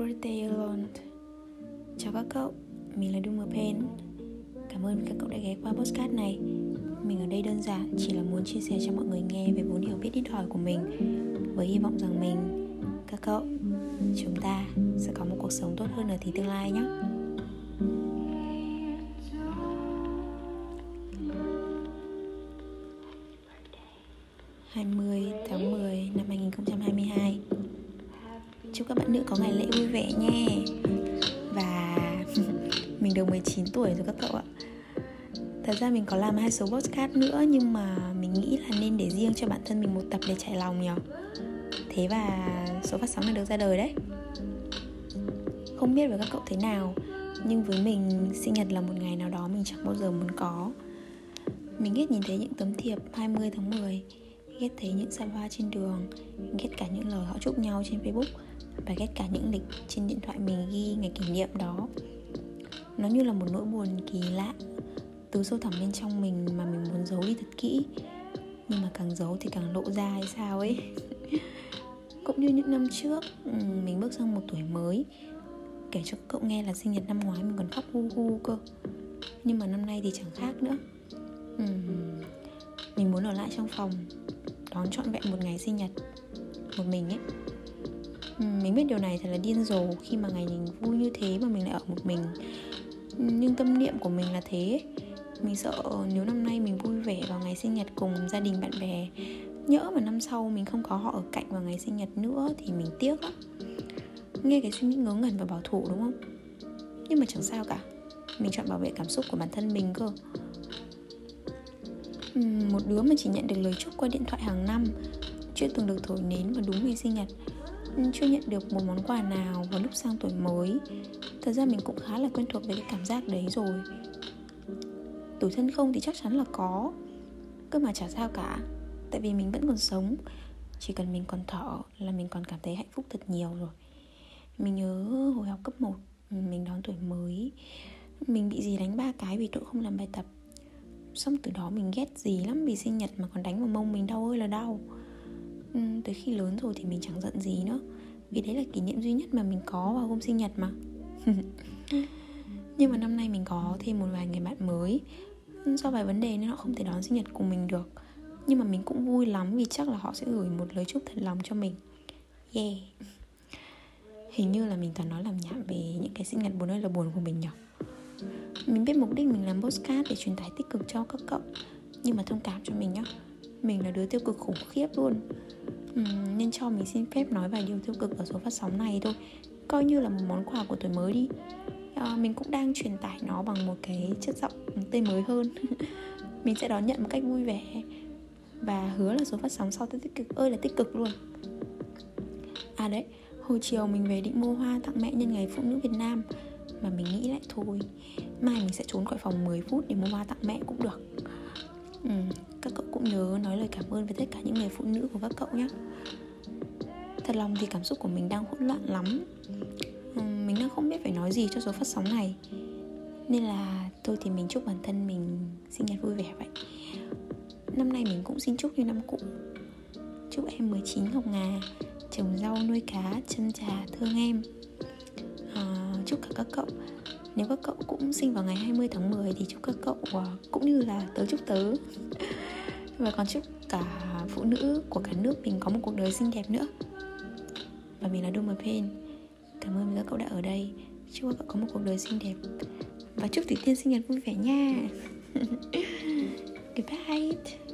birthday alone Chào các cậu, mình là Duma Pen Cảm ơn các cậu đã ghé qua podcast này. Mình ở đây đơn giản chỉ là muốn chia sẻ cho mọi người nghe về vốn hiểu biết ít ỏi của mình Với hy vọng rằng mình, các cậu, chúng ta sẽ có một cuộc sống tốt hơn ở thì tương lai nhé. 20 tháng 10 năm 2022 Chúc các bạn nữ có ngày lễ vui vẻ nha. Và mình được 19 tuổi rồi các cậu ạ. Thật ra mình có làm hai số podcast nữa, Nhưng mà mình nghĩ là nên để riêng cho bản thân mình một tập để trải lòng nhỉ? Thế và số phát sóng này được ra đời đấy. Không biết với các cậu thế nào, Nhưng với mình, sinh nhật là một ngày nào đó mình chẳng bao giờ muốn có. Mình ghét nhìn thấy những tấm thiệp 20 tháng 10 ghét thấy những xa hoa trên đường ghét cả những lời họ chúc nhau trên facebook và ghét cả những lịch trên điện thoại mình ghi ngày kỷ niệm đó. Nó như là một nỗi buồn kỳ lạ từ sâu thẳm bên trong mình mà mình muốn giấu đi thật kỹ nhưng mà càng giấu thì càng lộ ra hay sao ấy. Cũng như những năm trước ừ, mình bước sang một tuổi mới kể cho cậu nghe là sinh nhật năm ngoái mình còn khóc hu hu cơ. Nhưng mà năm nay thì chẳng khác nữa. Uhm, mình muốn ở lại trong phòng đón trọn vẹn một ngày sinh nhật một mình ấy. Ừ, mình biết điều này thật là điên rồ khi mà ngày mình vui như thế mà mình lại ở một mình. Ừ, nhưng tâm niệm của mình là thế. Mình sợ nếu năm nay mình vui vẻ vào ngày sinh nhật cùng gia đình bạn bè, nhỡ mà năm sau mình không có họ ở cạnh vào ngày sinh nhật nữa thì mình tiếc lắm. Nghe cái suy nghĩ ngớ ngẩn và bảo thủ đúng không? Nhưng mà chẳng sao cả. Mình chọn bảo vệ cảm xúc của bản thân mình cơ. Ừ, một đứa mà chỉ nhận được lời chúc qua điện thoại hàng năm, chưa từng được thổi nến vào đúng ngày sinh nhật. Ừ, chưa nhận được một món quà nào vào lúc sang tuổi mới. Thật ra mình cũng khá là quen thuộc với cái cảm giác đấy rồi. Tuổi thân không thì chắc chắn là có, cơ mà chả sao cả. Tại vì mình vẫn còn sống, chỉ cần mình còn thở là mình còn cảm thấy hạnh phúc thật nhiều rồi. Mình nhớ hồi học cấp 1 ừ, mình đón tuổi mới. Mình bị gì đánh ba cái vì tội không làm bài tập. Xong từ đó mình ghét gì lắm Vì sinh nhật mà còn đánh vào mông mình đau ơi là đau. Ừ, Tới khi lớn rồi thì mình chẳng giận gì nữa. Vì đấy là kỷ niệm duy nhất mà mình có vào hôm sinh nhật mà. Nhưng mà năm nay mình có thêm một vài người bạn mới. Ừ, do vài vấn đề nên họ không thể đón sinh nhật cùng mình được. Nhưng mà mình cũng vui lắm vì chắc là họ sẽ gửi một lời chúc thật lòng cho mình. Yeah. Hình như là mình toàn nói làm nhảm về những cái sinh nhật buồn ơi là buồn của mình nhỉ mình biết mục đích mình làm postcard để truyền tải tích cực cho các cậu. Nhưng mà thông cảm cho mình nhá Mình là đứa tiêu cực khủng khiếp luôn. Uhm, Nên cho mình xin phép nói vài điều tiêu cực ở số phát sóng này thôi. Coi như là một món quà của tuổi mới đi. À, Mình cũng đang truyền tải nó bằng một cái chất giọng tươi mới hơn. Mình sẽ đón nhận một cách vui vẻ. Và hứa là số phát sóng sau tích cực ơi là tích cực luôn. À đấy, hồi chiều mình về định mua hoa tặng mẹ nhân ngày phụ nữ Việt Nam mà mình nghĩ lại thôi mai mình sẽ trốn khỏi phòng 10 phút để mua hoa tặng mẹ cũng được. Ừ, các cậu cũng nhớ nói lời cảm ơn với tất cả những người phụ nữ của các cậu nhé. Thật lòng thì cảm xúc của mình đang hỗn loạn lắm. Ừ, mình đang không biết phải nói gì cho số phát sóng này. Nên là tôi thì mình chúc bản thân mình sinh nhật vui vẻ vậy. Năm nay mình cũng xin chúc như năm cũ. Chúc em 19 hồng ngà trồng rau nuôi cá chân trà thương em chúc cả các cậu. Nếu các cậu cũng sinh vào ngày 20 tháng 10 thì chúc các cậu à, cũng như là tớ chúc tớ. Và còn chúc cả phụ nữ của cả nước mình có một cuộc đời xinh đẹp nữa. Và mình là Duma Pen cảm ơn các cậu đã ở đây. Chúc các cậu có một cuộc đời xinh đẹp. Và chúc Thủy Tiên sinh nhật vui vẻ nha. Goodbye.